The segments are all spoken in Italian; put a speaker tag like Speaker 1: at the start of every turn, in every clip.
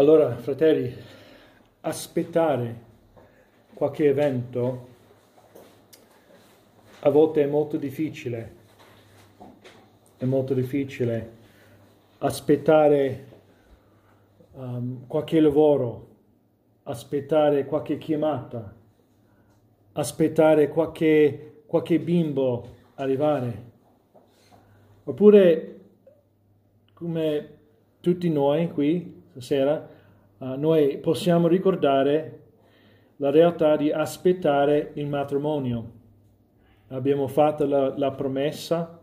Speaker 1: Allora, fratelli, aspettare qualche evento a volte è molto difficile, è molto difficile aspettare um, qualche lavoro, aspettare qualche chiamata, aspettare qualche, qualche bimbo arrivare. Oppure, come tutti noi qui stasera, uh, noi possiamo ricordare la realtà di aspettare il matrimonio. Abbiamo fatto la, la promessa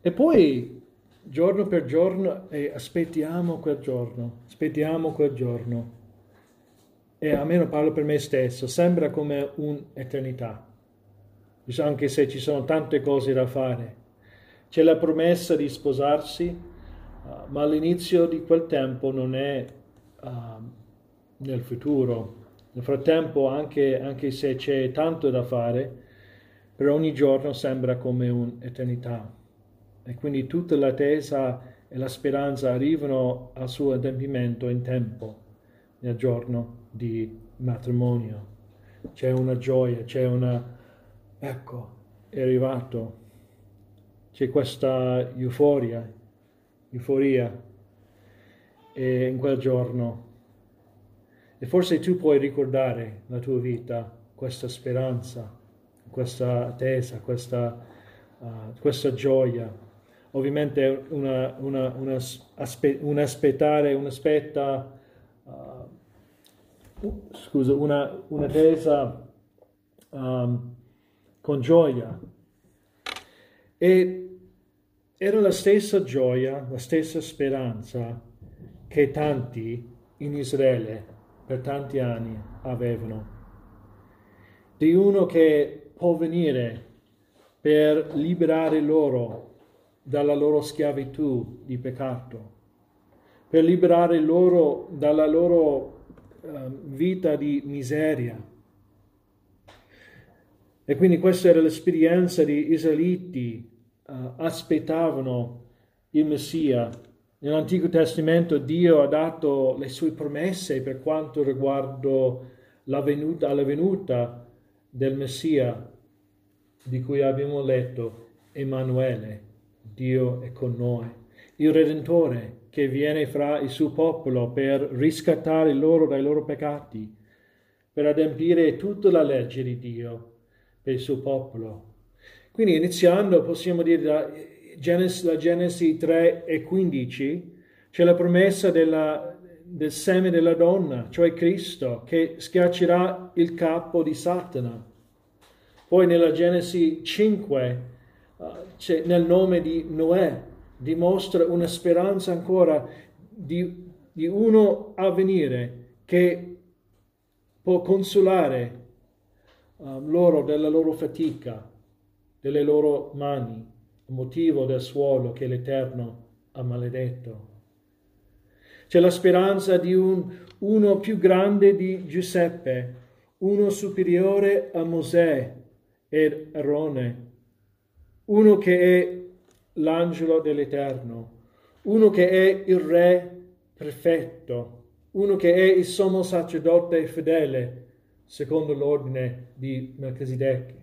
Speaker 1: e poi giorno per giorno e aspettiamo quel giorno, aspettiamo quel giorno. E almeno parlo per me stesso, sembra come un'eternità, anche se ci sono tante cose da fare. C'è la promessa di sposarsi, uh, ma l'inizio di quel tempo non è uh, nel futuro. Nel frattempo, anche, anche se c'è tanto da fare, per ogni giorno sembra come un'eternità. E quindi tutta l'attesa e la speranza arrivano al suo adempimento in tempo, nel giorno di matrimonio. C'è una gioia, c'è una... ecco, è arrivato. C'è questa euforia, euforia in quel giorno. E forse tu puoi ricordare la tua vita, questa speranza, questa attesa, questa, uh, questa gioia ovviamente una, una, una aspe, un aspettare, un aspetta, uh, scusa, una, un'attesa um, con gioia. E era la stessa gioia, la stessa speranza che tanti in Israele per tanti anni avevano. Di uno che può venire per liberare loro dalla loro schiavitù di peccato, per liberare loro dalla loro uh, vita di miseria. E quindi questa era l'esperienza di israeliti, uh, aspettavano il Messia. Nell'Antico Testamento Dio ha dato le sue promesse per quanto riguarda la venuta, la venuta del Messia di cui abbiamo letto, Emanuele. Dio è con noi. Il Redentore che viene fra il suo popolo per riscattare loro dai loro peccati, per adempiere tutta la legge di Dio per il suo popolo. Quindi iniziando possiamo dire Genesi, la Genesi 3 e 15 c'è la promessa della, del seme della donna, cioè Cristo, che schiaccerà il capo di Satana. Poi nella Genesi 5 cioè, nel nome di Noè, dimostra una speranza ancora di, di uno a venire che può consolare um, loro della loro fatica, delle loro mani, motivo del suolo che l'Eterno ha maledetto. C'è la speranza di un, uno più grande di Giuseppe, uno superiore a Mosè ed Arone, uno che è l'angelo dell'Eterno, uno che è il Re perfetto, uno che è il sommo sacerdote fedele, secondo l'ordine di Melchisedec,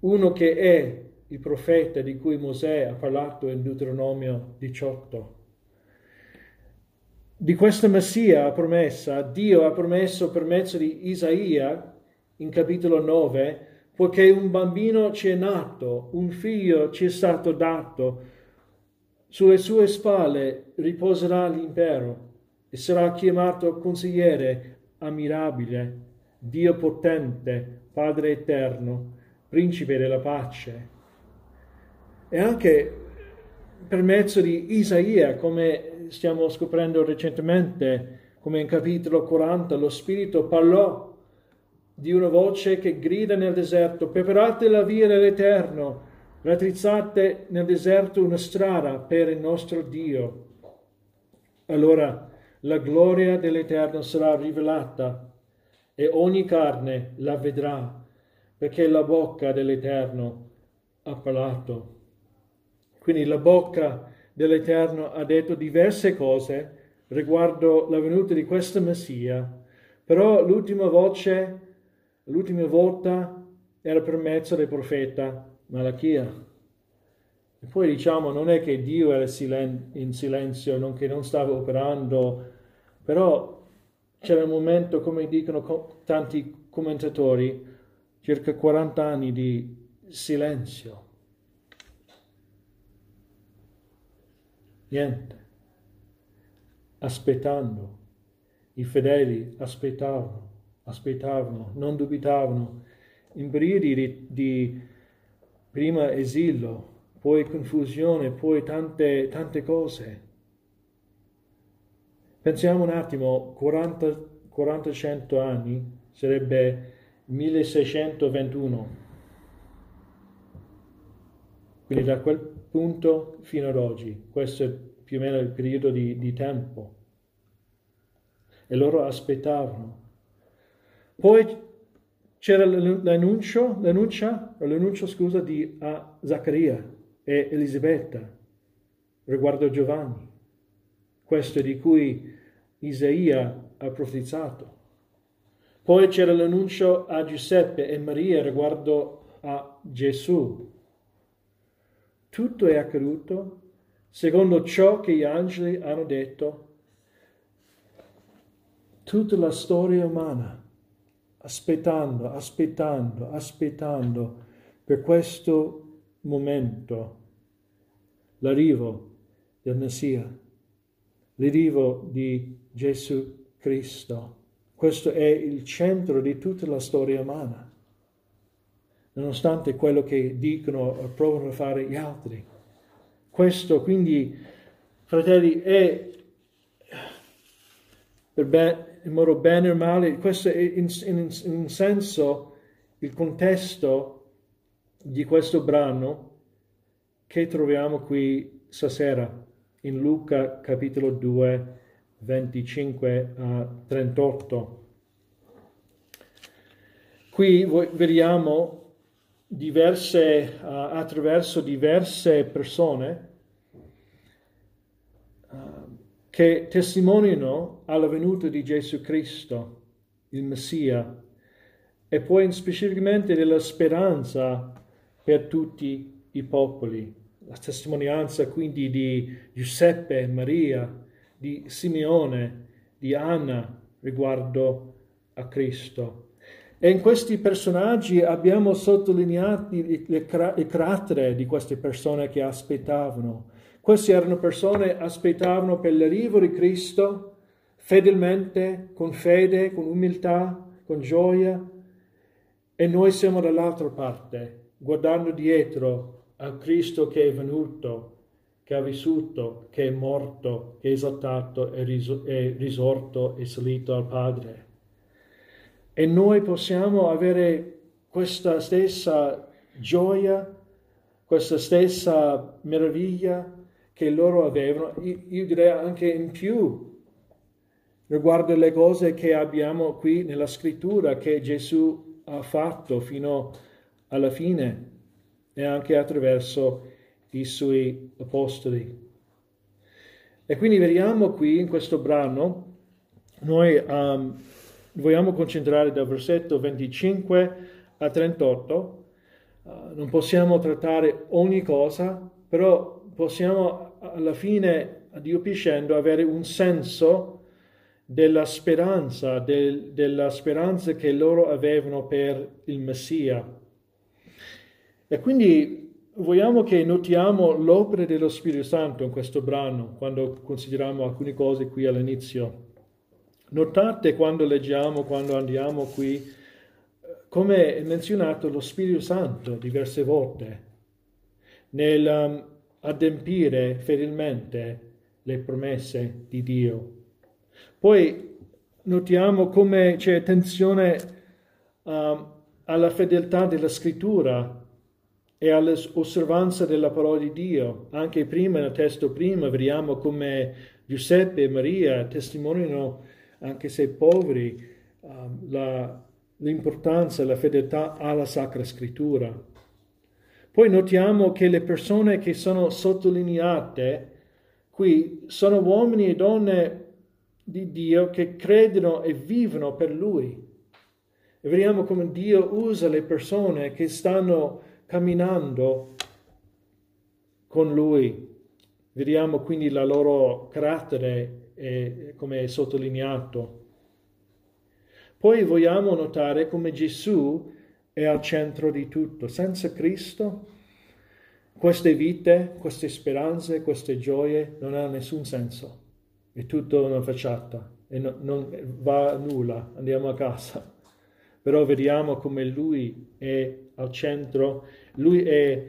Speaker 1: uno che è il profeta di cui Mosè ha parlato in Deuteronomio 18. Di questa Messia promessa, Dio ha promesso per mezzo di Isaia, in capitolo 9, poiché un bambino ci è nato, un figlio ci è stato dato, sulle sue spalle riposerà l'impero e sarà chiamato consigliere ammirabile, Dio potente, Padre eterno, principe della pace. E anche per mezzo di Isaia, come stiamo scoprendo recentemente, come in capitolo 40, lo Spirito parlò di una voce che grida nel deserto, preparate la via dell'Eterno, raddrizzate nel deserto una strada per il nostro Dio. Allora la gloria dell'Eterno sarà rivelata e ogni carne la vedrà, perché la bocca dell'Eterno ha parlato. Quindi la bocca dell'Eterno ha detto diverse cose riguardo la venuta di questo Messia, però l'ultima voce, l'ultima volta era per mezzo del profeta Malachia. E poi diciamo, non è che Dio era in silenzio, non che non stava operando, però c'era un momento, come dicono tanti commentatori, circa 40 anni di silenzio. Niente. Aspettando. I fedeli aspettavano, aspettavano, non dubitavano. In periodi di, di prima esilio, poi confusione, poi tante, tante cose. Pensiamo un attimo, 40, 40 anni sarebbe 1621. Quindi da quel punto fino ad oggi, questo è più o meno il periodo di, di tempo. E loro aspettavano. Poi c'era l'annuncio, l'annuncia, l'annuncio scusa, di a Zaccaria e Elisabetta riguardo Giovanni, questo di cui Isaia ha profetizzato. Poi c'era l'annuncio a Giuseppe e Maria riguardo a Gesù. Tutto è accaduto secondo ciò che gli angeli hanno detto. Tutta la storia umana, aspettando, aspettando, aspettando per questo momento l'arrivo del Messia, l'arrivo di Gesù Cristo. Questo è il centro di tutta la storia umana, nonostante quello che dicono o provano a fare gli altri. Questo quindi, fratelli, è in modo bene o male, questo è in, in, in senso il contesto di questo brano che troviamo qui stasera in Luca capitolo 2, 25 a 38. Qui vediamo diverse, uh, attraverso diverse persone uh, che testimoniano alla venuta di Gesù Cristo, il Messia, e poi specificamente della speranza per tutti i popoli. La testimonianza quindi di Giuseppe Maria, di Simeone, di Anna riguardo a Cristo. E in questi personaggi abbiamo sottolineato il carattere di queste persone che aspettavano. Queste erano persone che aspettavano per l'arrivo di Cristo fedelmente, con fede, con umiltà, con gioia. E noi siamo dall'altra parte, guardando dietro a Cristo che è venuto, che ha vissuto, che è morto, che è esaltato, è, risorto e salito al Padre. E noi possiamo avere questa stessa gioia, questa stessa meraviglia che loro avevano, io direi anche in più riguardo le cose che abbiamo qui nella scrittura che Gesù ha fatto fino alla fine e anche attraverso i suoi apostoli. E quindi vediamo qui in questo brano, noi um, vogliamo concentrare dal versetto 25 a 38, uh, non possiamo trattare ogni cosa, però possiamo alla fine, a Dio piscendo, avere un senso della speranza, del, della speranza che loro avevano per il Messia e quindi vogliamo che notiamo l'opera dello Spirito Santo in questo brano, quando consideriamo alcune cose qui all'inizio. Notate quando leggiamo, quando andiamo qui, come è menzionato lo Spirito Santo diverse volte nel um, adempiere fedelmente le promesse di Dio. Poi notiamo come c'è attenzione um, alla fedeltà della scrittura e all'osservanza della parola di Dio. Anche prima, nel testo prima, vediamo come Giuseppe e Maria testimoniano, anche se poveri, um, la, l'importanza e la fedeltà alla Sacra Scrittura. Poi notiamo che le persone che sono sottolineate qui sono uomini e donne di Dio che credono e vivono per Lui. E vediamo come Dio usa le persone che stanno camminando con Lui. Vediamo quindi il loro carattere e come è sottolineato. Poi vogliamo notare come Gesù è al centro di tutto. Senza Cristo queste vite, queste speranze, queste gioie non hanno nessun senso. È tutto una facciata e no, non va a nulla, andiamo a casa. Però vediamo come Lui è al centro, Lui è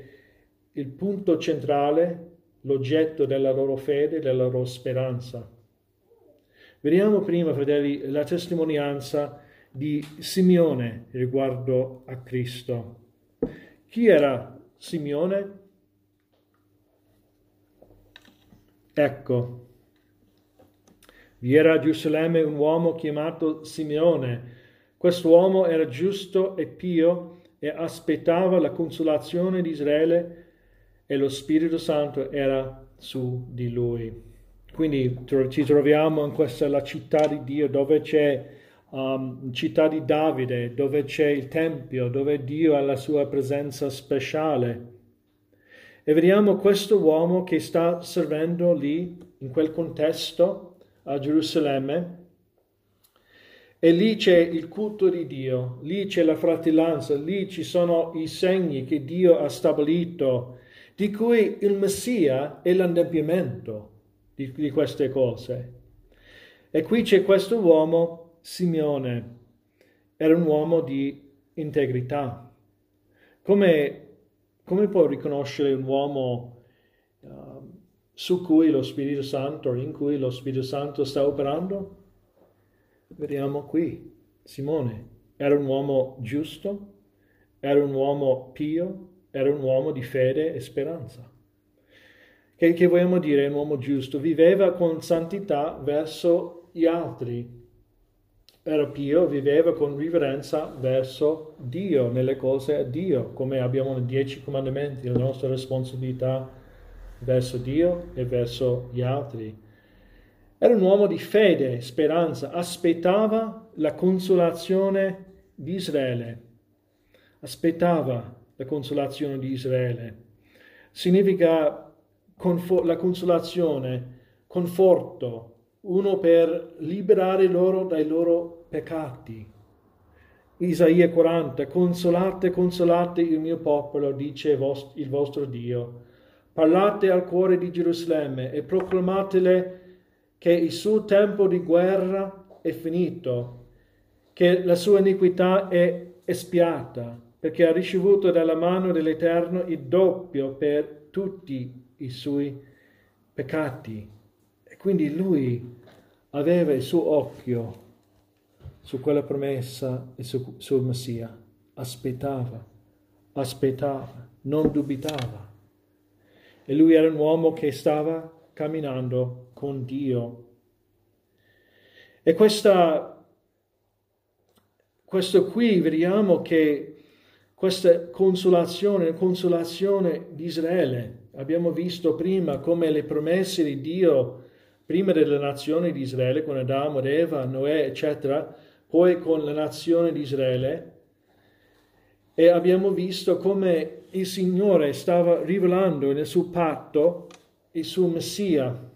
Speaker 1: il punto centrale, l'oggetto della loro fede, della loro speranza. Vediamo prima, fratelli, la testimonianza di Simeone riguardo a Cristo. Chi era Simeone? Ecco, vi era a Gerusalemme un uomo chiamato Simeone. Quest'uomo era giusto e pio e aspettava la consolazione di Israele e lo Spirito Santo era su di lui. Quindi ci troviamo in questa la città di Dio dove c'è um, città di Davide, dove c'è il Tempio, dove Dio ha la sua presenza speciale. E vediamo questo uomo che sta servendo lì, in quel contesto, a Gerusalemme, e lì c'è il culto di Dio, lì c'è la fratellanza, lì ci sono i segni che Dio ha stabilito, di cui il Messia è l'adempimento di, di queste cose. E qui c'è questo uomo, Simeone, era un uomo di integrità. Come come può riconoscere un uomo uh, su cui lo Spirito Santo, in cui lo Spirito Santo sta operando? Vediamo qui, Simone era un uomo giusto, era un uomo pio, era un uomo di fede e speranza. Che, che vogliamo dire un uomo giusto? Viveva con santità verso gli altri, era pio, viveva con riverenza verso Dio, nelle cose a Dio, come abbiamo nei dieci comandamenti, la nostra responsabilità verso Dio e verso gli altri. Era un uomo di fede, speranza, aspettava la consolazione di Israele, aspettava la consolazione di Israele. Significa confo- la consolazione, conforto, uno per liberare loro dai loro peccati. Isaia 40, consolate, consolate il mio popolo, dice il vostro Dio. Parlate al cuore di Gerusalemme e proclamatele che il suo tempo di guerra è finito, che la sua iniquità è espiata, perché ha ricevuto dalla mano dell'Eterno il doppio per tutti i suoi peccati. E quindi lui aveva il suo occhio su quella promessa e su, sul Messia. Aspettava, aspettava, non dubitava. E lui era un uomo che stava camminando con Dio. E questa, questo qui vediamo che questa consolazione, consolazione di Israele, abbiamo visto prima come le promesse di Dio, prima della nazione di Israele, con Adamo, Eva, Noè, eccetera, poi con la nazione di Israele e abbiamo visto come il Signore stava rivelando nel suo patto il suo Messia.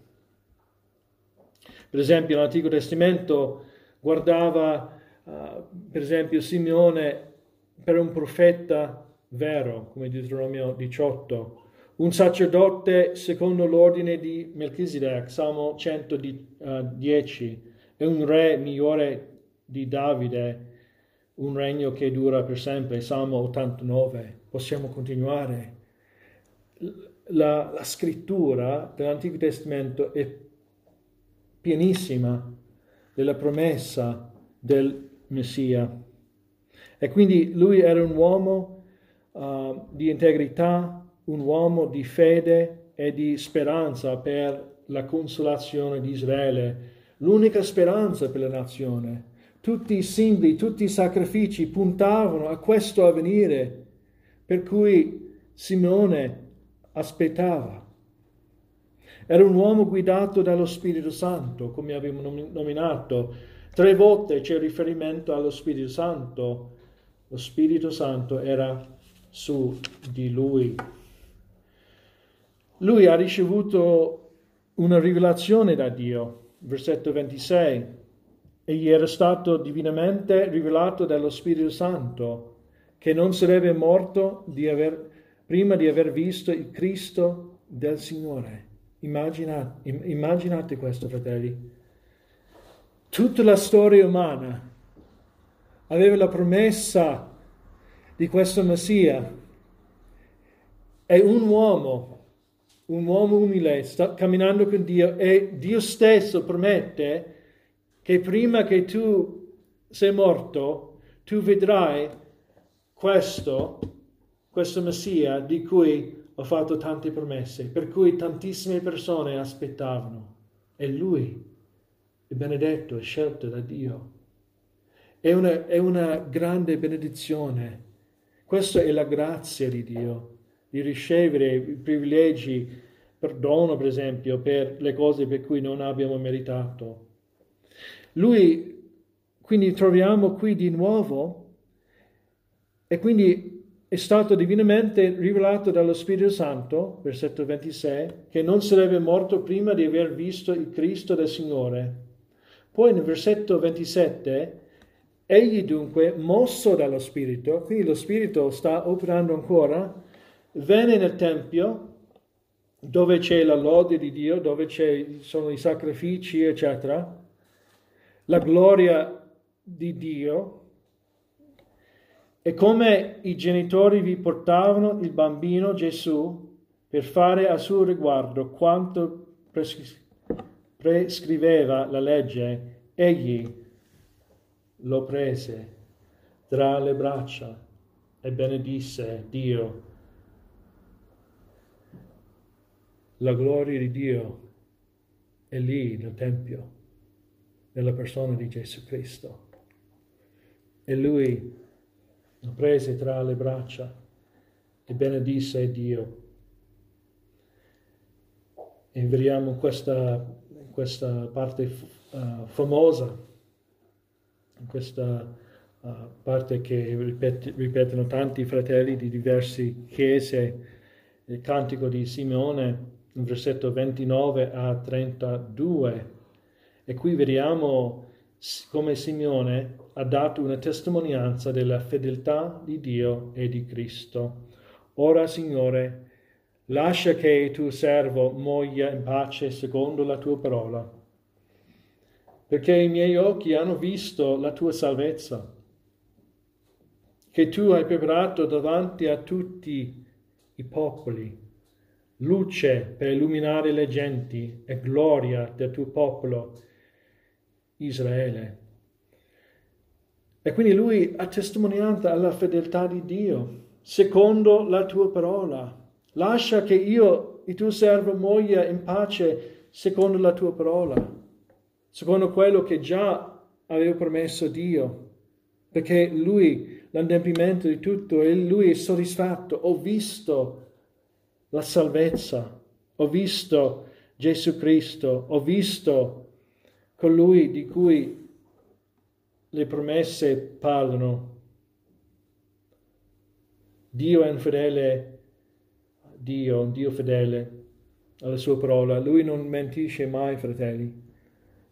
Speaker 1: Per esempio l'Antico Testamento guardava, uh, per esempio, Simeone per un profeta vero, come Deuteronomio 18, un sacerdote secondo l'ordine di Melchizedek, Salmo 110, e un re migliore di Davide, un regno che dura per sempre, Salmo 89. Possiamo continuare. La, la scrittura dell'Antico Testamento è pienissima della promessa del Messia. E quindi lui era un uomo uh, di integrità, un uomo di fede e di speranza per la consolazione di Israele, l'unica speranza per la nazione tutti i simboli, tutti i sacrifici puntavano a questo avvenire, per cui Simone aspettava. Era un uomo guidato dallo Spirito Santo, come abbiamo nominato. Tre volte c'è riferimento allo Spirito Santo. Lo Spirito Santo era su di lui. Lui ha ricevuto una rivelazione da Dio, versetto 26. Egli era stato divinamente rivelato dallo Spirito Santo, che non sarebbe morto di aver, prima di aver visto il Cristo del Signore. Immaginate, immaginate questo, fratelli. Tutta la storia umana aveva la promessa di questo Messia. E un uomo, un uomo umile, sta camminando con Dio e Dio stesso promette che prima che tu sei morto, tu vedrai questo, questo Messia di cui ho fatto tante promesse, per cui tantissime persone aspettavano. E lui, il benedetto, è scelto da Dio. È una, è una grande benedizione. Questa è la grazia di Dio, di ricevere i privilegi, perdono per esempio, per le cose per cui non abbiamo meritato. Lui, quindi troviamo qui di nuovo, e quindi è stato divinamente rivelato dallo Spirito Santo, versetto 26, che non sarebbe morto prima di aver visto il Cristo del Signore. Poi nel versetto 27, egli dunque, mosso dallo Spirito, quindi lo Spirito sta operando ancora, venne nel Tempio, dove c'è la lode di Dio, dove sono i sacrifici, eccetera, la gloria di Dio, e come i genitori vi portavano il bambino Gesù per fare a suo riguardo quanto prescriveva la legge, egli lo prese tra le braccia e benedisse Dio. La gloria di Dio è lì nel Tempio, nella persona di Gesù Cristo. E lui lo prese tra le braccia e benedisse Dio. E vediamo questa, questa parte uh, famosa, questa uh, parte che ripet- ripetono tanti fratelli di diverse chiese, il cantico di Simeone, versetto 29 a 32. E qui vediamo come Simeone ha dato una testimonianza della fedeltà di Dio e di Cristo. Ora, Signore, lascia che il tuo servo muoia in pace secondo la tua parola, perché i miei occhi hanno visto la tua salvezza, che tu hai preparato davanti a tutti i popoli, luce per illuminare le genti e gloria del tuo popolo Israele. E quindi lui ha testimoniato alla fedeltà di Dio, secondo la tua parola. Lascia che io, il tuo servo, muoia in pace secondo la tua parola, secondo quello che già aveva promesso Dio, perché lui, l'adempimento di tutto, e lui è soddisfatto. Ho visto la salvezza, ho visto Gesù Cristo, ho visto colui di cui le promesse parlano. Dio è un fedele Dio, un Dio fedele alla sua parola. Lui non mentisce mai, fratelli.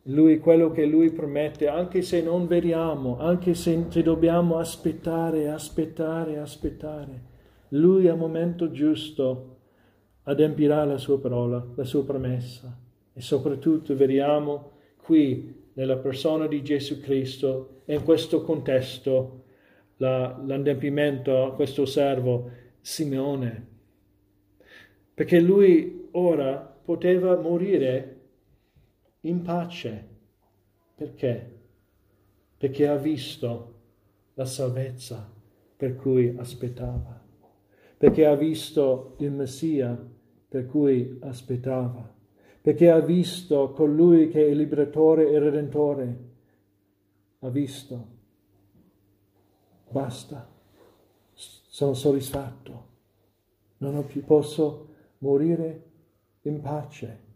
Speaker 1: Lui, quello che lui promette, anche se non vediamo, anche se, se dobbiamo aspettare, aspettare, aspettare, lui al momento giusto adempirà la sua parola, la sua promessa. E soprattutto vediamo qui nella persona di Gesù Cristo e in questo contesto la, l'adempimento a questo servo Simeone. Perché lui ora poteva morire in pace. Perché? Perché ha visto la salvezza per cui aspettava. Perché ha visto il Messia per cui aspettava perché ha visto colui che è liberatore e redentore. Ha visto. Basta. Sono soddisfatto. Non ho più, posso morire in pace.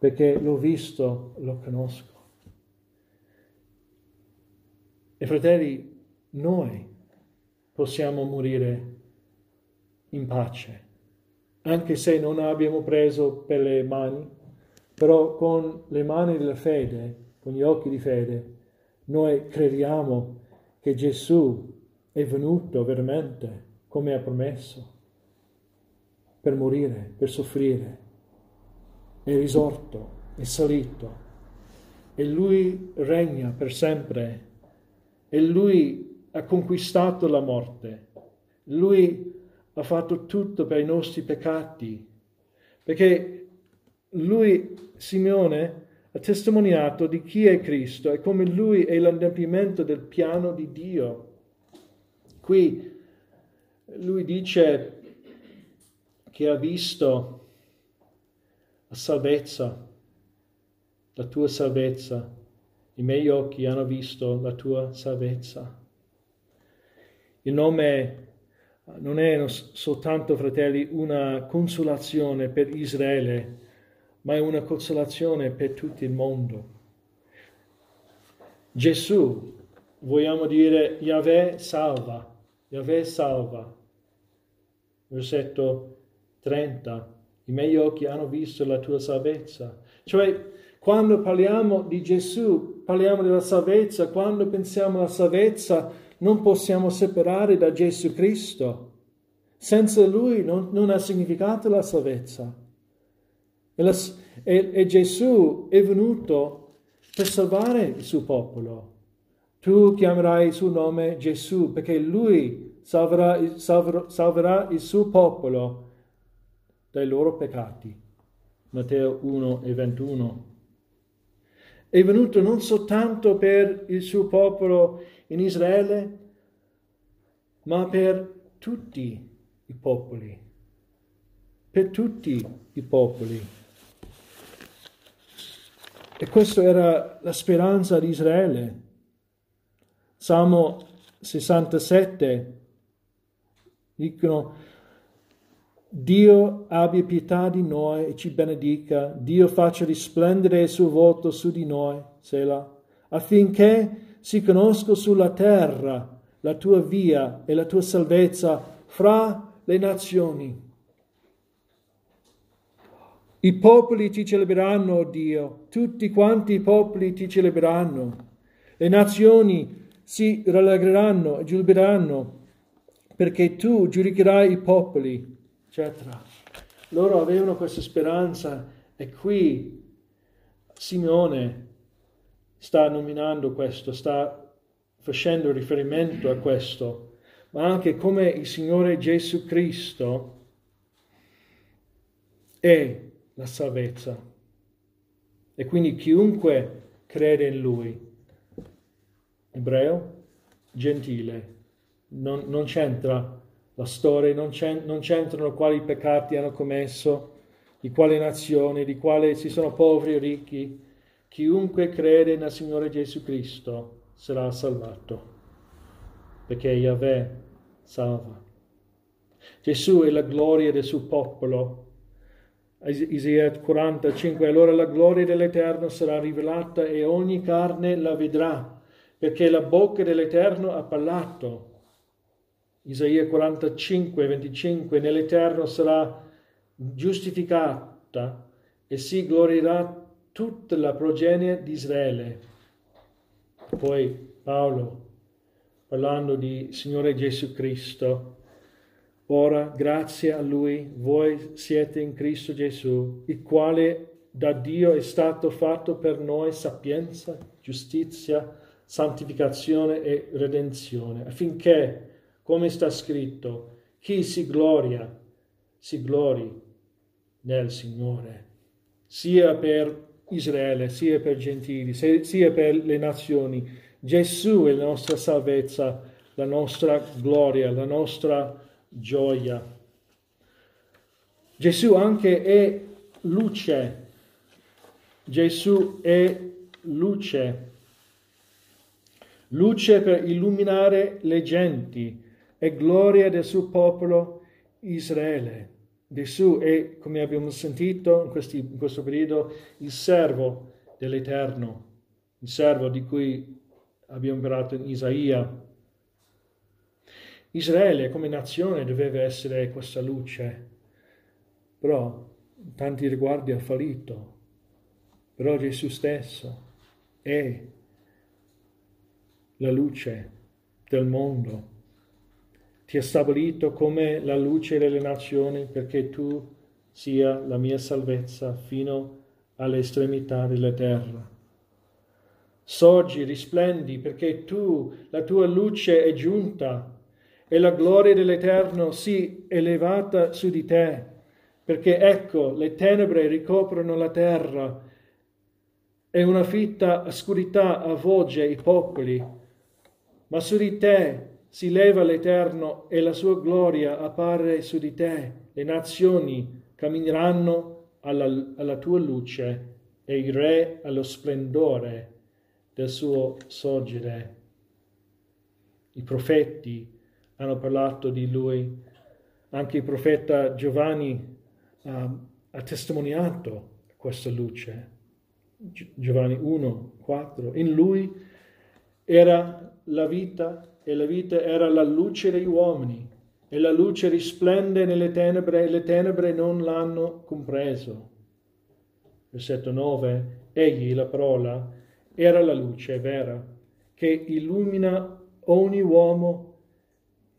Speaker 1: perché l'ho visto, lo conosco. E fratelli, noi possiamo morire in pace, anche se non abbiamo preso per le mani, però con le mani della fede, con gli occhi di fede, noi crediamo che Gesù è venuto veramente come ha promesso, per morire, per soffrire, è risorto, è salito. E lui regna per sempre. E lui ha conquistato la morte, lui ha fatto tutto per i nostri peccati, perché lui, Simeone, ha testimoniato di chi è Cristo e come lui è l'adempimento del piano di Dio. Qui lui dice che ha visto la salvezza, la tua salvezza. I miei occhi hanno visto la tua salvezza. Il nome non è soltanto, fratelli, una consolazione per Israele, ma è una consolazione per tutto il mondo. Gesù, vogliamo dire, Yahweh salva, Yahweh salva. Versetto 30. I miei occhi hanno visto la tua salvezza. Cioè, quando parliamo di Gesù, parliamo della salvezza, quando pensiamo alla salvezza, non possiamo separare da Gesù Cristo. Senza Lui non, non ha significato la salvezza. E, la, e, e Gesù è venuto per salvare il suo popolo. Tu chiamerai il suo nome Gesù perché Lui salverà, salverà, salverà il suo popolo dai loro peccati. Matteo 1 e 21. È venuto non soltanto per il suo popolo in Israele, ma per tutti i popoli. Per tutti i popoli. E questa era la speranza di Israele. Salmo 67 dicono Dio abbia pietà di noi e ci benedica, Dio faccia risplendere il suo volto su di noi, Sela, affinché si conosca sulla terra la tua via e la tua salvezza fra le nazioni. I popoli ti celebreranno, oh Dio, tutti quanti i popoli ti celebreranno. Le nazioni si rallegreranno e giubileranno perché tu giudicherai i popoli eccetera. Loro avevano questa speranza e qui Simeone sta nominando questo, sta facendo riferimento a questo, ma anche come il Signore Gesù Cristo è la salvezza. E quindi chiunque crede in Lui, ebreo, gentile, non, non c'entra la storia, non, non c'entrano quali peccati hanno commesso, di quale nazione, di quale si sono poveri o ricchi. Chiunque crede nel Signore Gesù Cristo sarà salvato, perché Yahweh salva. Gesù è la gloria del suo popolo. Isaia 45, allora la gloria dell'Eterno sarà rivelata e ogni carne la vedrà, perché la bocca dell'Eterno ha parlato. Isaia 45, 25, nell'Eterno sarà giustificata e si glorierà tutta la progenie di Israele. Poi Paolo, parlando di Signore Gesù Cristo, ora grazie a Lui voi siete in Cristo Gesù, il quale da Dio è stato fatto per noi sapienza, giustizia, santificazione e redenzione, affinché come sta scritto, chi si gloria, si glori nel Signore, sia per Israele, sia per gentili, sia per le nazioni. Gesù è la nostra salvezza, la nostra gloria, la nostra gioia. Gesù anche è luce. Gesù è luce. Luce per illuminare le genti, e gloria del suo popolo Israele. Gesù è, come abbiamo sentito in, questi, in questo periodo, il servo dell'Eterno, il servo di cui abbiamo imparato in Isaia. Israele come nazione doveva essere questa luce, però in tanti riguardi ha fallito. Però Gesù stesso è la luce del mondo. Ti ha stabilito come la luce delle nazioni perché tu sia la mia salvezza fino alle estremità della terra. Sorgi, risplendi perché tu, la tua luce è giunta e la gloria dell'Eterno si elevata su di te, perché ecco le tenebre ricoprono la terra e una fitta oscurità avvolge i popoli, ma su di te si leva l'Eterno e la sua gloria appare su di te. Le nazioni cammineranno alla, alla tua luce e i re allo splendore del suo sorgere. I profeti hanno parlato di lui. Anche il profeta Giovanni uh, ha testimoniato questa luce. Giovanni 1, 4. In lui era la vita e la vita era la luce degli uomini e la luce risplende nelle tenebre e le tenebre non l'hanno compreso. Versetto 9. Egli, la parola, era la luce vera che illumina ogni uomo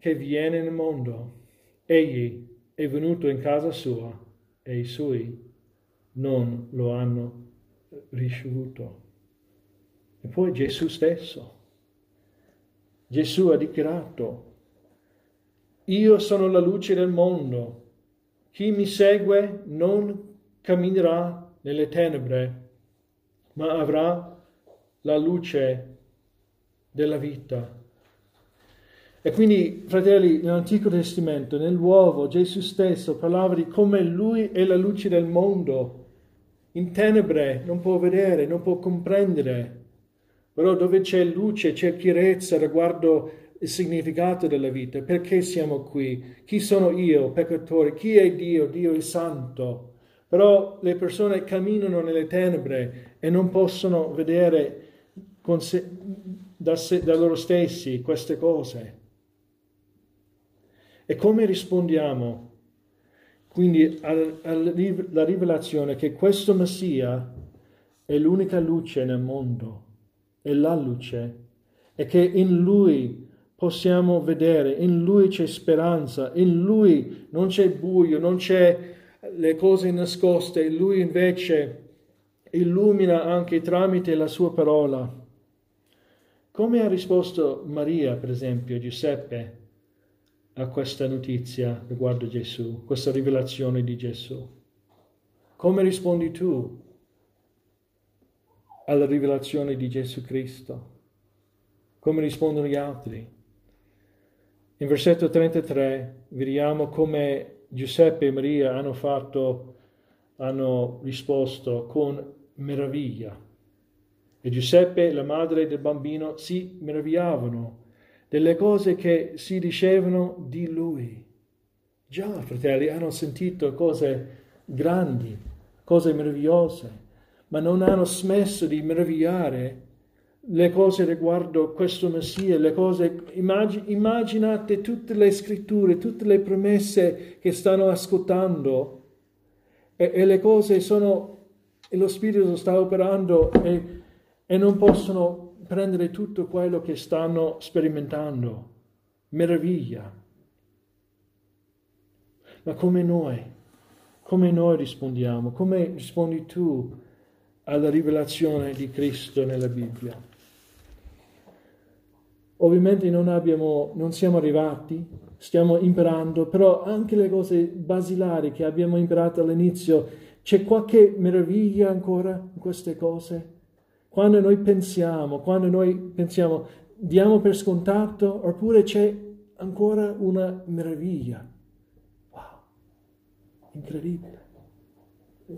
Speaker 1: che viene nel mondo. Egli è venuto in casa sua e i suoi non lo hanno ricevuto. E poi Gesù stesso. Gesù ha dichiarato, io sono la luce del mondo. Chi mi segue non camminerà nelle tenebre, ma avrà la luce della vita. E quindi, fratelli, nell'Antico Testamento, nel Nuovo, Gesù stesso parlava di come Lui è la luce del mondo. In tenebre non può vedere, non può comprendere. Però dove c'è luce, c'è chiarezza riguardo il significato della vita. Perché siamo qui? Chi sono io, peccatore? Chi è Dio? Dio è santo. Però le persone camminano nelle tenebre e non possono vedere se, da, se, da loro stessi queste cose. E come rispondiamo quindi alla rivelazione che questo Messia è l'unica luce nel mondo, è la luce, e che in Lui possiamo vedere, in Lui c'è speranza, in Lui non c'è buio, non c'è le cose nascoste, Lui invece illumina anche tramite la sua parola. Come ha risposto Maria, per esempio, Giuseppe? A questa notizia riguardo Gesù, questa rivelazione di Gesù? Come rispondi tu alla rivelazione di Gesù Cristo? Come rispondono gli altri? In versetto 33 vediamo come Giuseppe e Maria hanno fatto, hanno risposto con meraviglia. E Giuseppe e la madre del bambino si meravigliavano delle cose che si dicevano di lui. Già, fratelli, hanno sentito cose grandi, cose meravigliose, ma non hanno smesso di meravigliare le cose riguardo questo Messia, le cose, immag- immaginate tutte le scritture, tutte le promesse che stanno ascoltando e, e le cose sono, e lo Spirito sta operando e, e non possono prendere tutto quello che stanno sperimentando. Meraviglia. Ma come noi? Come noi rispondiamo? Come rispondi tu alla rivelazione di Cristo nella Bibbia? Ovviamente non, abbiamo, non siamo arrivati, stiamo imparando, però anche le cose basilari che abbiamo imparato all'inizio, c'è qualche meraviglia ancora in queste cose? Quando noi pensiamo, quando noi pensiamo, diamo per scontato, oppure c'è ancora una meraviglia. Wow, incredibile.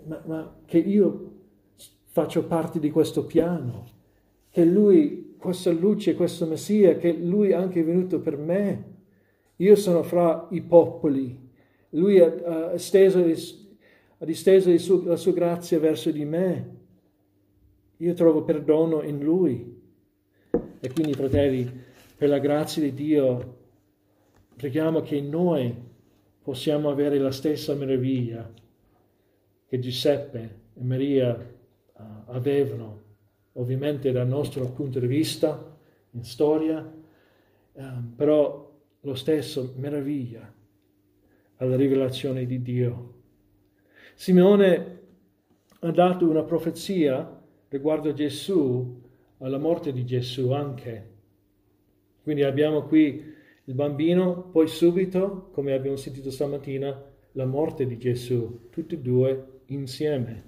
Speaker 1: Ma, ma che io faccio parte di questo piano, che lui, questa luce, questo Messia, che lui anche è venuto per me. Io sono fra i popoli, lui ha, ha, steso, ha disteso la sua grazia verso di me. Io trovo perdono in lui. E quindi, fratelli, per la grazia di Dio, preghiamo che noi possiamo avere la stessa meraviglia che Giuseppe e Maria uh, avevano, ovviamente dal nostro punto di vista, in storia, um, però lo stesso meraviglia alla rivelazione di Dio. Simeone ha dato una profezia riguardo Gesù, alla morte di Gesù anche. Quindi abbiamo qui il bambino, poi subito, come abbiamo sentito stamattina, la morte di Gesù, tutti e due insieme.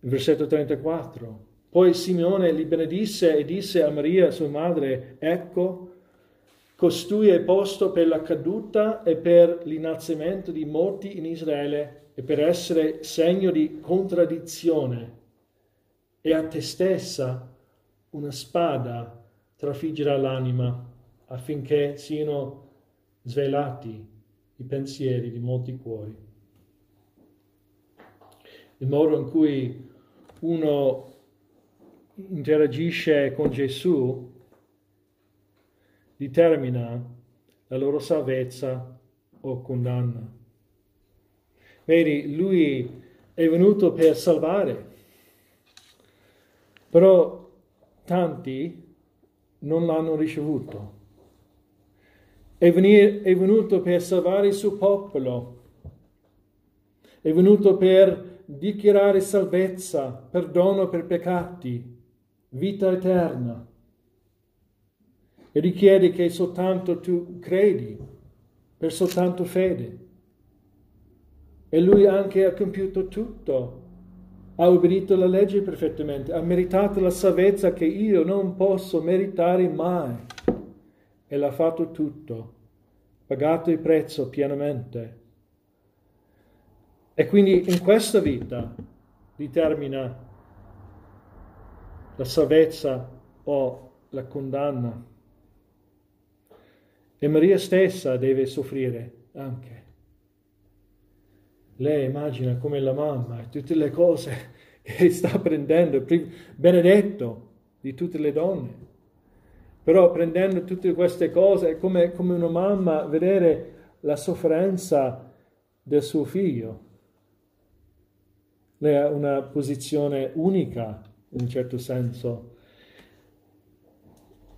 Speaker 1: Versetto 34. Poi Simeone li benedisse e disse a Maria, sua madre, ecco, costui è posto per la caduta e per l'innalzamento di molti in Israele e per essere segno di contraddizione. E a te stessa una spada trafiggerà l'anima affinché siano svelati i pensieri di molti cuori. Il modo in cui uno interagisce con Gesù determina la loro salvezza o condanna. Vedi, lui è venuto per salvare, però tanti non l'hanno ricevuto. È, venir, è venuto per salvare il suo popolo, è venuto per dichiarare salvezza, perdono per peccati, vita eterna. E richiede che soltanto tu credi, per soltanto fede. E lui anche ha compiuto tutto, ha obbedito alla legge perfettamente, ha meritato la salvezza che io non posso meritare mai e l'ha fatto tutto, pagato il prezzo pienamente. E quindi in questa vita determina la salvezza o la condanna. E Maria stessa deve soffrire anche. Lei immagina come la mamma e tutte le cose che sta prendendo, benedetto di tutte le donne. Però prendendo tutte queste cose è come, come una mamma vedere la sofferenza del suo figlio. Lei ha una posizione unica in un certo senso.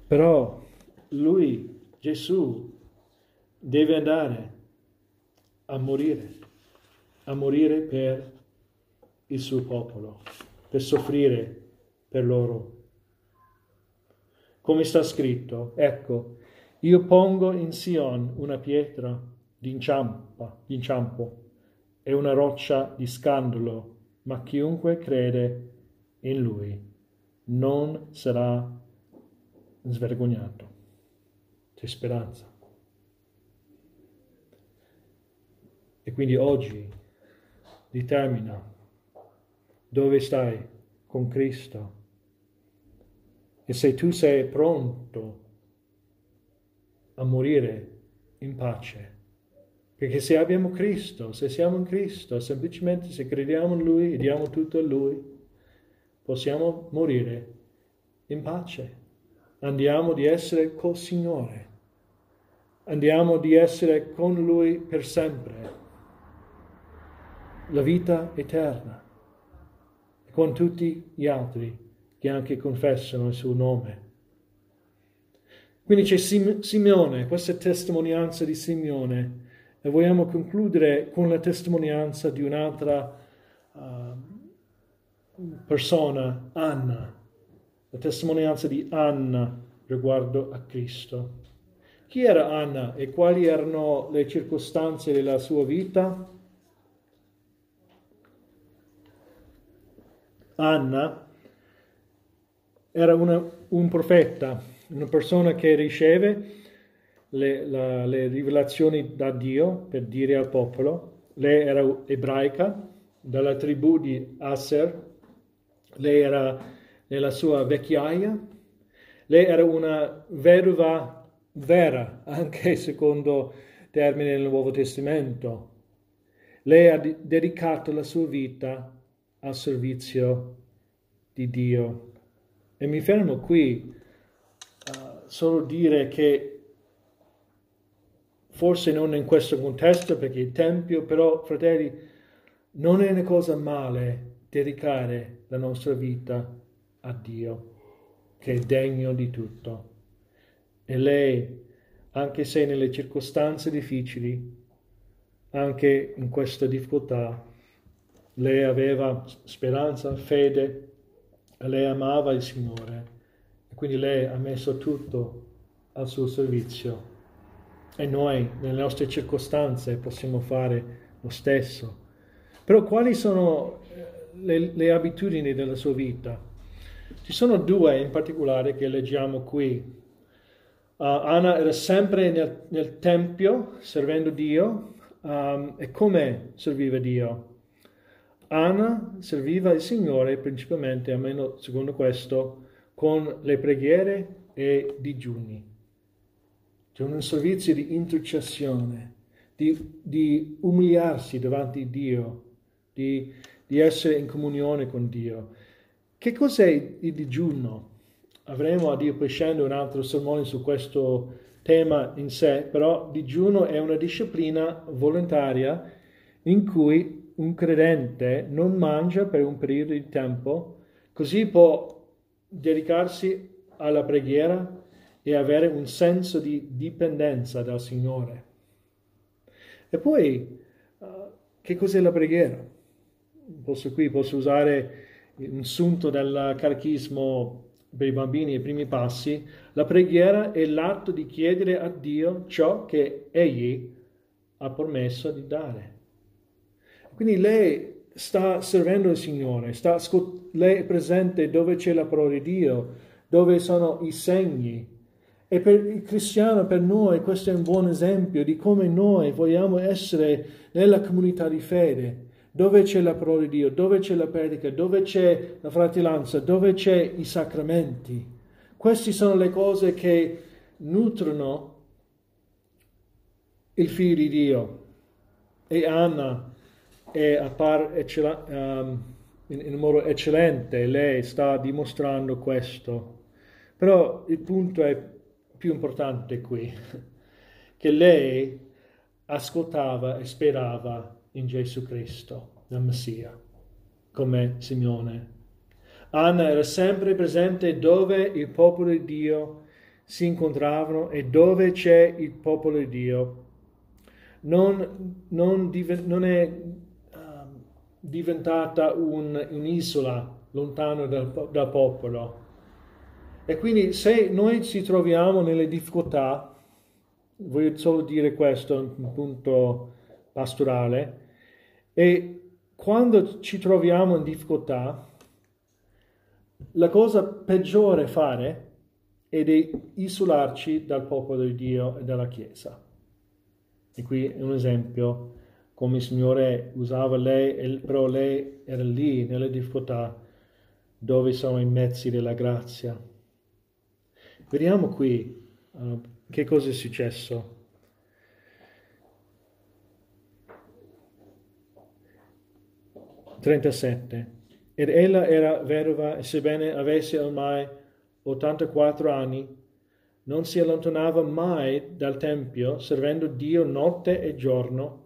Speaker 1: Però lui, Gesù, deve andare a morire, a morire per il suo popolo, per soffrire per loro. Come sta scritto, ecco, io pongo in Sion una pietra d'inciampo e una roccia di scandalo, ma chiunque crede in lui non sarà svergognato. C'è speranza. E quindi oggi determina dove stai con Cristo e se tu sei pronto a morire in pace. Perché se abbiamo Cristo, se siamo in Cristo, semplicemente se crediamo in Lui e diamo tutto a Lui, possiamo morire in pace. Andiamo di essere col Signore. Andiamo di essere con Lui per sempre. La vita eterna. Con tutti gli altri che anche confessano il suo nome. Quindi c'è Simeone, questa è testimonianza di Simeone e vogliamo concludere con la testimonianza di un'altra uh, persona, Anna, la testimonianza di Anna riguardo a Cristo. Chi era Anna e quali erano le circostanze della sua vita? Anna era una, un profeta, una persona che riceve le, la, le, rivelazioni da Dio per dire al popolo. Lei era ebraica, dalla tribù di Aser, lei era nella sua vecchiaia, lei era una vedova vera, anche secondo termine nel Nuovo Testamento. Lei ha dedicato la sua vita al servizio di Dio. E mi fermo qui, uh, solo dire che forse non in questo contesto perché il Tempio, però fratelli, non è una cosa male dedicare la nostra vita a Dio, che è degno di tutto. E lei, anche se nelle circostanze difficili, anche in questa difficoltà, lei aveva speranza, fede, lei amava il Signore, e quindi lei ha messo tutto al suo servizio. E noi, nelle nostre circostanze, possiamo fare lo stesso. Però quali sono eh, le, le abitudini della sua vita? Ci sono due in particolare che leggiamo qui. Uh, Anna era sempre nel, nel Tempio servendo Dio. Um, e come serviva Dio? Anna serviva il Signore principalmente, almeno secondo questo, con le preghiere e digiuni. C'è un servizio di intercessione, di, di umiliarsi davanti a Dio, di, di, essere in comunione con Dio. Che cos'è il digiuno? Avremo a Dio prescendo un altro sermone su questo tema in sé, però digiuno è una disciplina volontaria in cui un credente non mangia per un periodo di tempo, così può dedicarsi alla preghiera, e avere un senso di dipendenza dal Signore. E poi, uh, che cos'è la preghiera? Posso qui, posso usare un sunto del catechismo per i bambini i primi passi. La preghiera è l'atto di chiedere a Dio ciò che Egli ha promesso di dare. Quindi lei sta servendo il Signore, sta, lei è presente dove c'è la parola di Dio, dove sono i segni, e per il cristiano, per noi, questo è un buon esempio di come noi vogliamo essere nella comunità di fede, dove c'è la parola di Dio, dove c'è la predica, dove c'è la fratellanza, dove c'è i sacramenti. Queste sono le cose che nutrono il figlio di Dio. E Anna è appar eccell- um, in, in modo eccellente, lei sta dimostrando questo. Però il punto è più importante qui, che lei ascoltava e sperava in Gesù Cristo, nel Messia, come Simeone. Anna era sempre presente dove il popolo di Dio si incontravano e dove c'è il popolo di Dio. Non, non, non è diventata un, un'isola lontano dal, dal popolo, e quindi se noi ci troviamo nelle difficoltà, voglio solo dire questo, un punto pastorale, e quando ci troviamo in difficoltà, la cosa peggiore fare è di isolarci dal popolo di Dio e dalla Chiesa. E qui è un esempio come il Signore usava lei, però lei era lì nelle difficoltà dove sono i mezzi della grazia. Vediamo qui uh, che cosa è successo. Trentasette. Ed ella era vedova e sebbene avesse ormai 84 anni, non si allontanava mai dal Tempio, servendo Dio notte e giorno,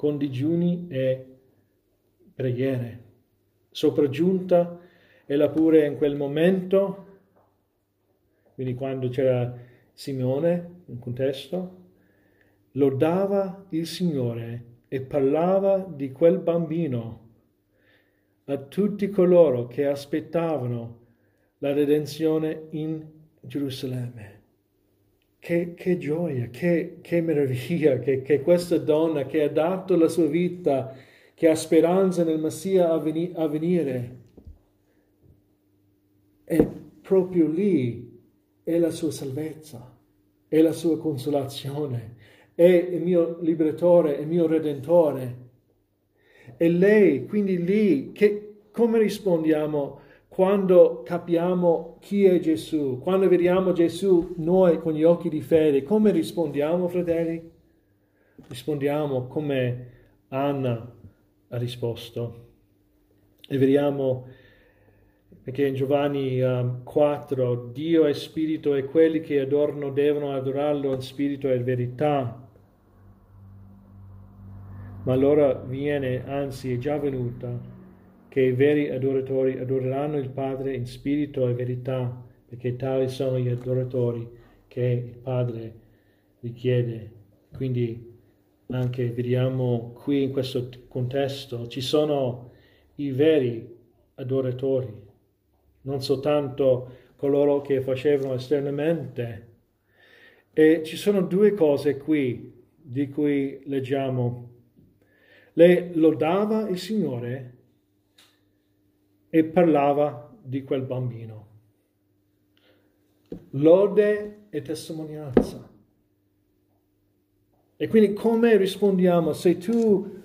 Speaker 1: con digiuni e preghiere. Sopraggiunta, ella pure in quel momento quindi quando c'era Simone in contesto, lodava il Signore e parlava di quel bambino a tutti coloro che aspettavano la redenzione in Gerusalemme. Che, che gioia, che, che meraviglia che, che, questa donna che ha dato la sua vita, che ha speranza nel Messia a, veni, a venire, è proprio lì è la sua salvezza, è la sua consolazione, è il mio liberatore, il mio redentore. E lei, quindi lì, che, come rispondiamo quando capiamo chi è Gesù, quando vediamo Gesù noi con gli occhi di fede, come rispondiamo, fratelli? rispondiamo come Anna ha risposto. E vediamo perché in Giovanni um, 4 Dio è spirito e quelli che adorano devono adorarlo in spirito e verità. Ma l'ora viene, anzi è già venuta, che i veri adoratori adoreranno il Padre in spirito e verità, perché tali sono gli adoratori che il Padre richiede. Quindi anche vediamo qui in questo contesto ci sono i veri adoratori non soltanto coloro che facevano esternamente. E ci sono due cose qui di cui leggiamo. Lei lodava il Signore e parlava di quel bambino. Lode e testimonianza. E quindi come rispondiamo se tu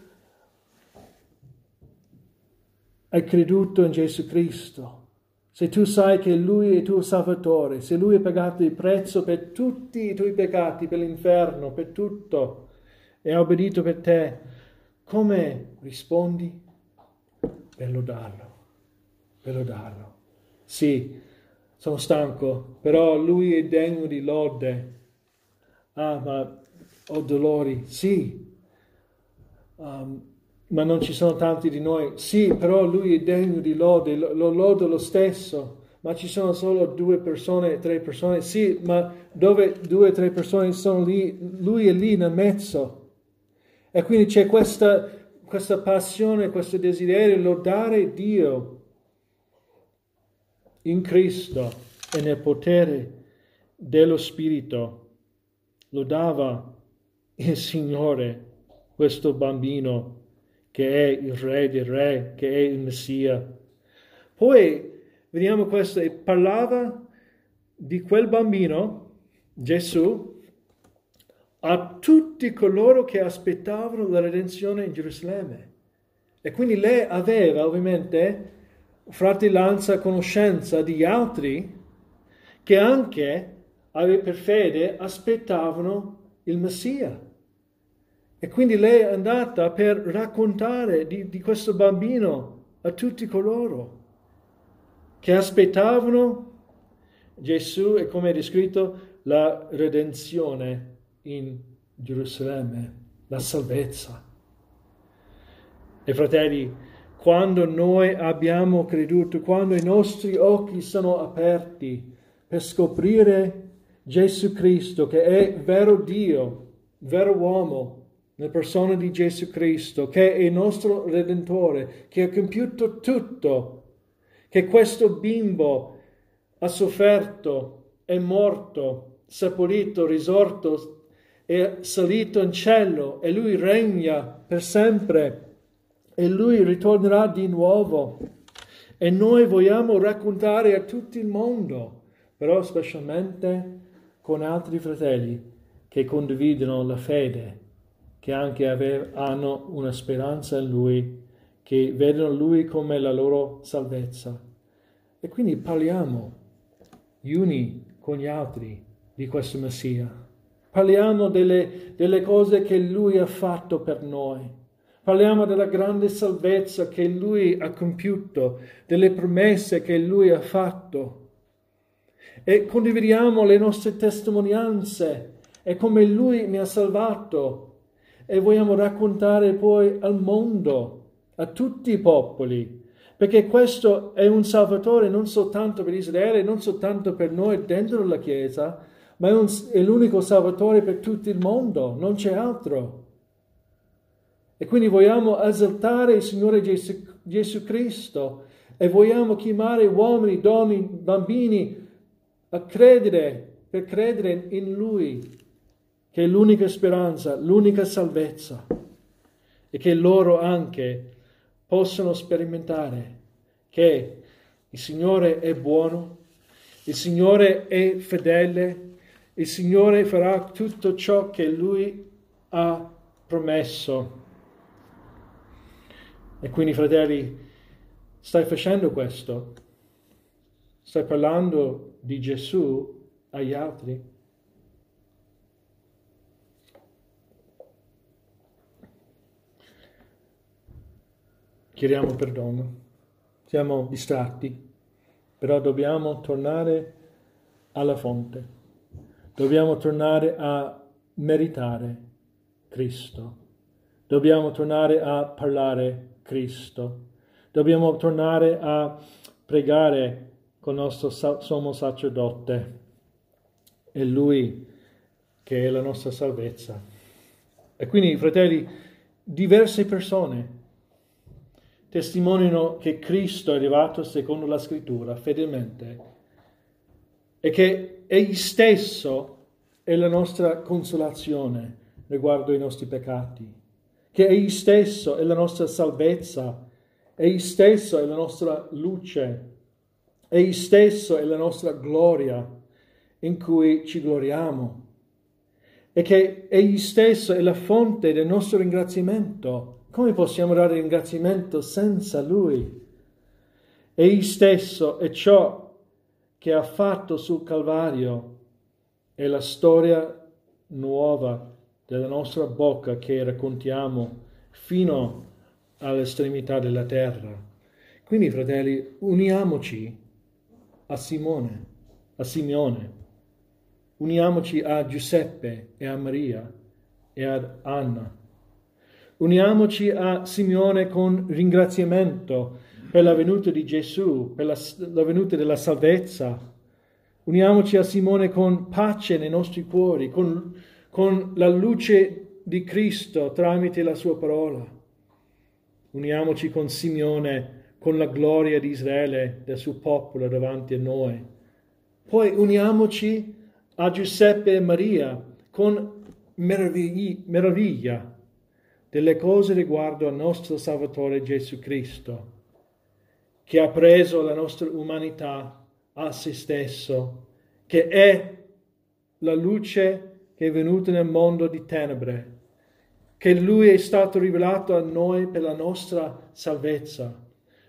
Speaker 1: hai creduto in Gesù Cristo? Se tu sai che Lui è tuo Salvatore, se Lui ha pagato il prezzo per tutti i tuoi peccati, per l'inferno, per tutto, e ha obbedito per te, come rispondi? Per lodarlo, per lodarlo. Sì, sono stanco, però Lui è degno di lode. Ah, ma ho dolori, sì. Um, ma non ci sono tanti di noi. Sì, però lui è degno di lode, lo, lo lodo lo stesso. Ma ci sono solo due persone, tre persone. Sì, ma dove due tre persone sono lì, lui è lì nel mezzo. E quindi c'è questa, questa passione, questo desiderio di lodare Dio in Cristo e nel potere dello Spirito. Lodava il Signore, questo bambino che è il re del re, che è il Messia. Poi vediamo questo, e parlava di quel bambino, Gesù, a tutti coloro che aspettavano la redenzione in Gerusalemme. E quindi lei aveva ovviamente fratellanza, conoscenza di altri che anche per fede aspettavano il Messia. E quindi lei è andata per raccontare di, di questo bambino a tutti coloro che aspettavano Gesù e come è descritto la redenzione in Gerusalemme, la salvezza. E fratelli, quando noi abbiamo creduto, quando i nostri occhi sono aperti per scoprire Gesù Cristo che è vero Dio, vero uomo, nella persona di Gesù Cristo, che è il nostro Redentore, che ha compiuto tutto, che questo bimbo ha sofferto, è morto, seppellito, risorto, è salito in cielo e lui regna per sempre e lui ritornerà di nuovo. E noi vogliamo raccontare a tutto il mondo, però specialmente con altri fratelli che condividono la fede che anche ave- hanno una speranza in Lui, che vedono Lui come la loro salvezza. E quindi parliamo gli uni con gli altri di questo Messia. Parliamo delle, delle cose che Lui ha fatto per noi. Parliamo della grande salvezza che Lui ha compiuto, delle promesse che Lui ha fatto. E condividiamo le nostre testimonianze e come Lui mi ha salvato e vogliamo raccontare poi al mondo, a tutti i popoli, perché questo è un Salvatore non soltanto per Israele, non soltanto per noi dentro la Chiesa, ma è, un, è l'unico Salvatore per tutto il mondo, non c'è altro. E quindi vogliamo esaltare il Signore Gesù, Gesù Cristo e vogliamo chiamare uomini, donne, bambini a credere, per credere in Lui che è l'unica speranza, l'unica salvezza e che loro anche possano sperimentare che il Signore è buono, il Signore è fedele, il Signore farà tutto ciò che Lui ha promesso. E quindi, fratelli, stai facendo questo? Stai parlando di Gesù agli altri? Chiediamo perdono, siamo distratti, però dobbiamo tornare alla fonte, dobbiamo tornare a meritare Cristo, dobbiamo tornare a parlare Cristo, dobbiamo tornare a pregare con il nostro sommo sacerdote, è Lui che è la nostra salvezza. E quindi, fratelli, diverse persone testimoniano che Cristo è arrivato secondo la scrittura fedelmente e che Egli stesso è la nostra consolazione riguardo ai nostri peccati, che Egli stesso è la nostra salvezza, Egli stesso è la nostra luce, Egli stesso è la nostra gloria in cui ci gloriamo e che Egli stesso è la fonte del nostro ringraziamento. Come possiamo dare ringraziamento senza Lui? Egli stesso è ciò che ha fatto sul Calvario, è la storia nuova della nostra bocca che raccontiamo fino all'estremità della terra. Quindi, fratelli, uniamoci a Simone, a Simeone, uniamoci a Giuseppe e a Maria e ad Anna Uniamoci a Simeone con ringraziamento per la venuta di Gesù, per la, la venuta della salvezza. Uniamoci a Simone con pace nei nostri cuori, con, con la luce di Cristo tramite la sua parola. Uniamoci con Simeone con la gloria di Israele, del suo popolo davanti a noi. Poi uniamoci a Giuseppe e Maria con meraviglia delle cose riguardo al nostro Salvatore Gesù Cristo, che ha preso la nostra umanità a se stesso, che è la luce che è venuta nel mondo di tenebre, che Lui è stato rivelato a noi per la nostra salvezza,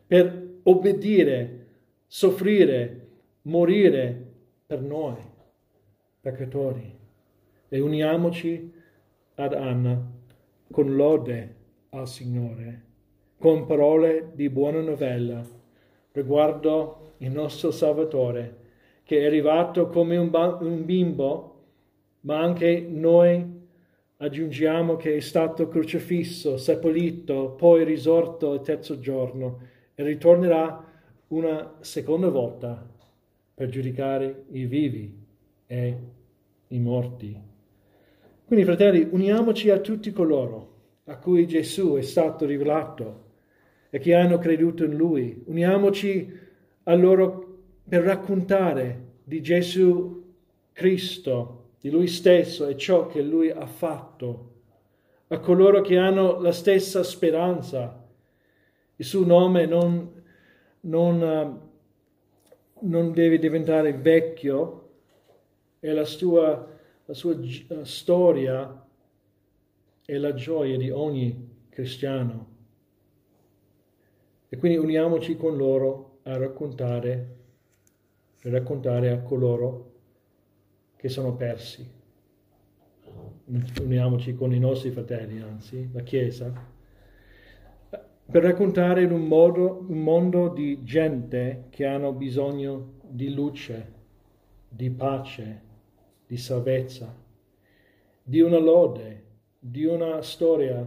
Speaker 1: per obbedire, soffrire, morire per noi, peccatori. E uniamoci ad Anna con lode al Signore, con parole di buona novella riguardo il nostro Salvatore, che è arrivato come un bimbo, ma anche noi aggiungiamo che è stato crocifisso, seppellito, poi risorto il terzo giorno e ritornerà una seconda volta per giudicare i vivi e i morti. Quindi, fratelli, uniamoci a tutti coloro a cui Gesù è stato rivelato e che hanno creduto in Lui. Uniamoci a loro per raccontare di Gesù Cristo, di Lui stesso e ciò che Lui ha fatto. A coloro che hanno la stessa speranza. Il suo nome non, non, uh, non deve diventare vecchio e la sua la sua storia è la gioia di ogni cristiano. E quindi uniamoci con loro a raccontare, a raccontare a coloro che sono persi. Uniamoci con i nostri fratelli, anzi, la Chiesa, per raccontare in un, modo, un mondo di gente che hanno bisogno di luce, di pace, di salvezza, di una lode, di una storia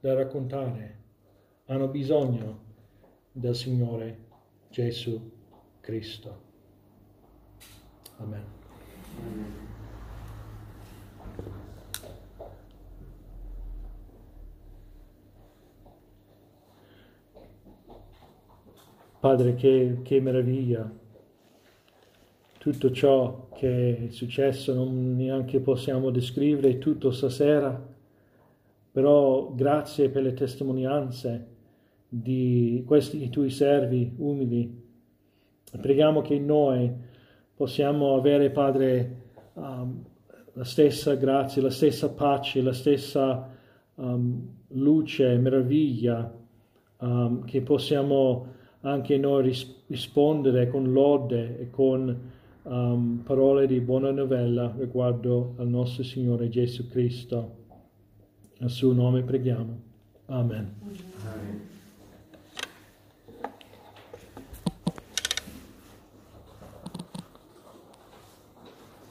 Speaker 1: da raccontare. Hanno bisogno del Signore Gesù Cristo. Amen. Padre, che, che meraviglia tutto ciò che è successo non neanche possiamo descrivere tutto stasera, però grazie per le testimonianze di questi tuoi servi umili. Preghiamo che noi possiamo avere, Padre, um, la stessa grazia, la stessa pace, la stessa um, luce, meraviglia, um, che possiamo anche noi ris- rispondere con lode e con um, parole di buona novella riguardo al nostro Signore Gesù Cristo. A suo nome preghiamo. Amen. Amen.